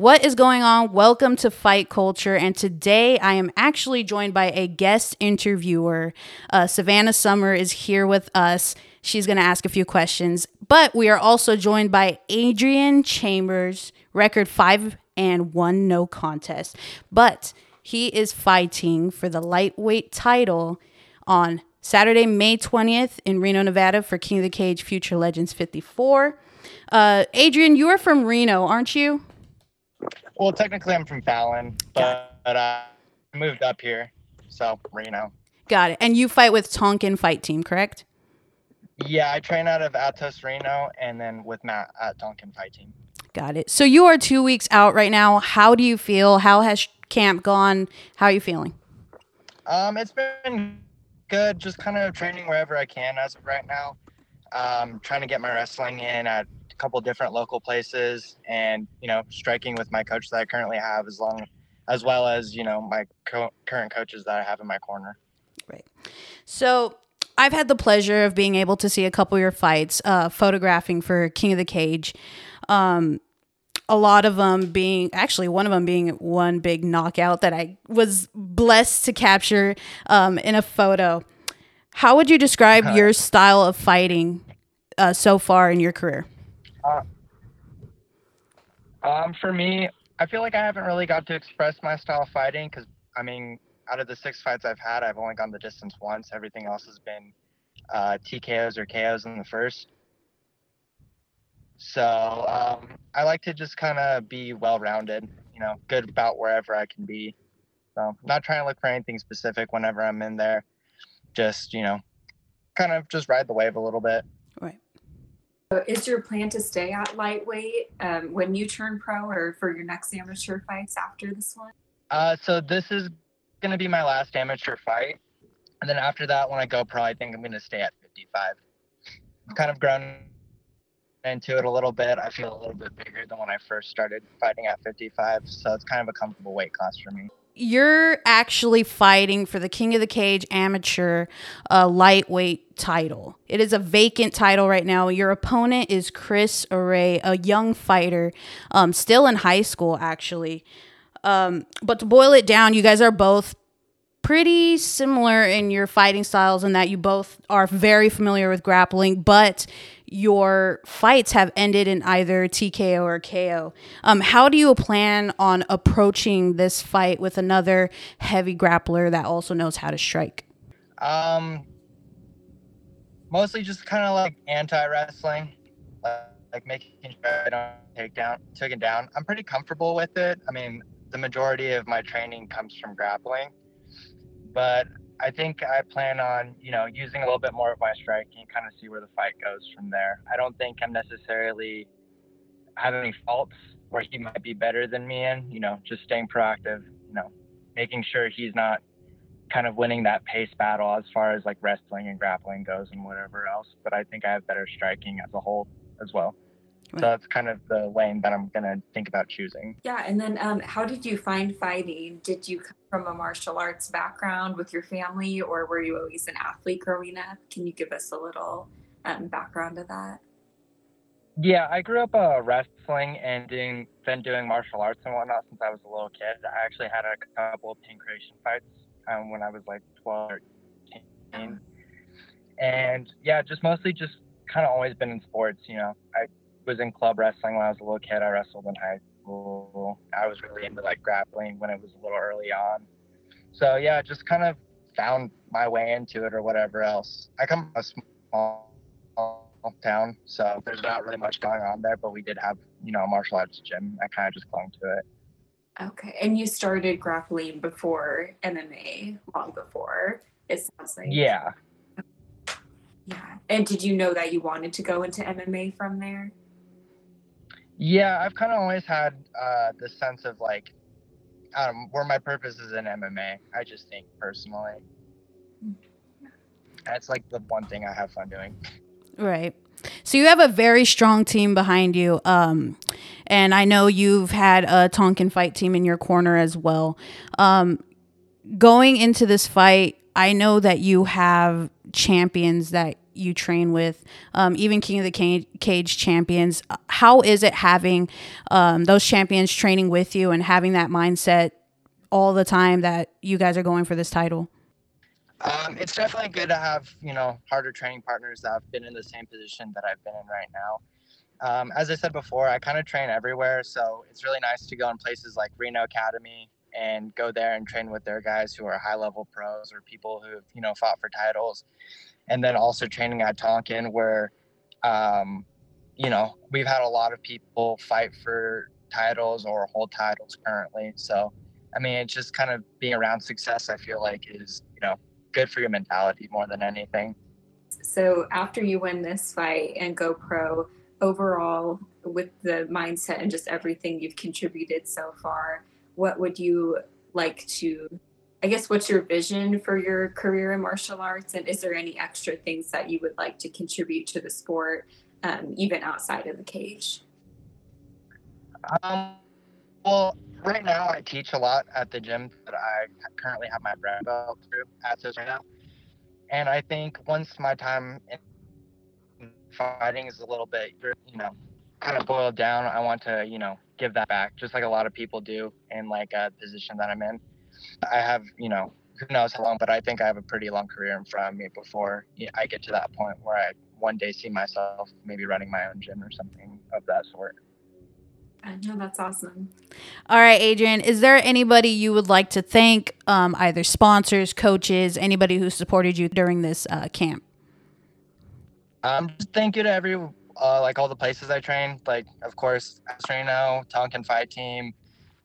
What is going on? Welcome to Fight Culture. And today I am actually joined by a guest interviewer. Uh, Savannah Summer is here with us. She's going to ask a few questions. But we are also joined by Adrian Chambers, record five and one no contest. But he is fighting for the lightweight title on Saturday, May 20th in Reno, Nevada for King of the Cage Future Legends 54. Uh, Adrian, you are from Reno, aren't you? Well, technically, I'm from Fallon, but, but uh, I moved up here, so Reno. Got it. And you fight with Tonkin Fight Team, correct? Yeah, I train out of Atos Reno and then with Matt at Tonkin Fight Team. Got it. So you are two weeks out right now. How do you feel? How has camp gone? How are you feeling? Um, it's been good. Just kind of training wherever I can as of right now. Um, trying to get my wrestling in at couple different local places, and you know, striking with my coach that I currently have, as long as well as you know my co- current coaches that I have in my corner. Right. So I've had the pleasure of being able to see a couple of your fights, uh, photographing for King of the Cage. Um, a lot of them being actually one of them being one big knockout that I was blessed to capture um, in a photo. How would you describe uh, your style of fighting uh, so far in your career? Uh, um, for me, I feel like I haven't really got to express my style of fighting because I mean, out of the six fights I've had, I've only gone the distance once. Everything else has been uh, TKOs or KOs in the first. So um, I like to just kind of be well rounded, you know, good about wherever I can be. So not trying to look for anything specific whenever I'm in there. Just, you know, kind of just ride the wave a little bit. Right. Is your plan to stay at lightweight um, when you turn pro or for your next amateur fights after this one? Uh, so this is going to be my last amateur fight. And then after that, when I go pro, I think I'm going to stay at 55. I've kind of grown into it a little bit. I feel a little bit bigger than when I first started fighting at 55, so it's kind of a comfortable weight class for me. You're actually fighting for the King of the Cage amateur uh, lightweight title. It is a vacant title right now. Your opponent is Kris Arrey, a young fighter, um, still in high school, actually. Um, but to boil it down, you guys are both pretty similar in your fighting styles in that you both are very familiar with grappling, but your fights have ended in either TKO or KO. Um, how do you plan on approaching this fight with another heavy grappler that also knows how to strike? Um, mostly just kind of like anti wrestling, like, like making sure I don't take down, taken down. I'm pretty comfortable with it. I mean, the majority of my training comes from grappling, but I think I plan on, you know, using a little bit more of my striking, kind of see where the fight goes from there. I don't think I'm necessarily have any faults where he might be better than me in, you know, just staying proactive, you know, making sure he's not kind of winning that pace battle as far as like wrestling and grappling goes and whatever else. But I think I have better striking as a whole as well. So that's kind of the lane that I'm gonna think about choosing. Yeah, and then um, how did you find fighting? Did you come from a martial arts background with your family, or were you always an athlete growing up? Can you give us a little um, background of that? Yeah, I grew up uh, wrestling and doing, been doing martial arts and whatnot since I was a little kid. I actually had a couple of team creation fights um, when I was like 12 or 13. And yeah, just mostly just kind of always been in sports. You know, I was in club wrestling when I was a little kid. I wrestled in high school. I was really into like grappling when it was a little early on. So yeah, just kind of found my way into it or whatever else. I come from a small town, so there's not really much going on there, but we did have, you know, a martial arts gym. I kind of just clung to it. Okay. And you started grappling before MMA, long before, it sounds like. Yeah. Yeah. And did you know that you wanted to go into MMA from there? Yeah, I've kind of always had uh, the sense of like, um, where my purpose is in MMA. I just think personally, that's like the one thing I have fun doing. Right. So you have a very strong team behind you, um, and I know you've had a Tonkin fight team in your corner as well. Um, going into this fight, I know that you have champions that you train with, um, even King of the Cage, champions. How is it having um, those champions training with you and having that mindset all the time that you guys are going for this title? Um, it's definitely good to have you know harder training partners that have been in the same position that I've been in right now. Um, as I said before, I kind of train everywhere, so it's really nice to go in places like Reno Academy and go there and train with their guys who are high level pros or people who have you know fought for titles, and then also training at Tonkin where, um, you know, we've had a lot of people fight for titles or hold titles currently. So, I mean, it's just kind of being around success. I feel like is you know good for your mentality more than anything. So after you win this fight and go pro, overall with the mindset and just everything you've contributed so far, what would you like to I guess what's your vision for your career in martial arts and is there any extra things that you would like to contribute to the sport um, even outside of the cage? Um, well, right now I teach a lot at the gym that I currently have my brown belt through at this right now. And I think once my time in fighting is a little bit, you know, kind of boiled down, I want to, you know, give that back, just like a lot of people do in like a position that I'm in. I have, you know, who knows how long, but I think I have a pretty long career in front of me before I get to that point where I one day see myself maybe running my own gym or something of that sort. I know that's awesome. All right, Adrian, is there anybody you would like to thank, um, either sponsors, coaches, anybody who supported you during this uh, camp? Um, thank you to every, uh, like all the places I trained, like of course, Atos Reno, Tonkin Fight Team,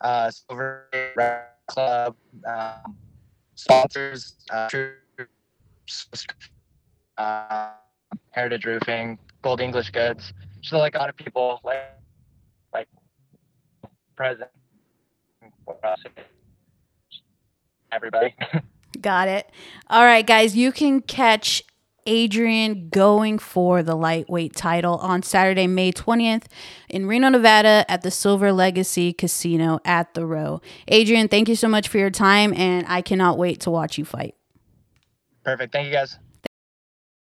uh, Silver Red Club, um, sponsors, uh, uh, Heritage Roofing, Gold English Goods, just like a lot of people, like like present. Everybody. Got it. All right, guys, you can catch Adrian going for the lightweight title on Saturday, May 20th in Reno, Nevada at the Silver Legacy Casino at the Row. Adrian, thank you so much for your time, and I cannot wait to watch you fight. Perfect. Thank you, guys.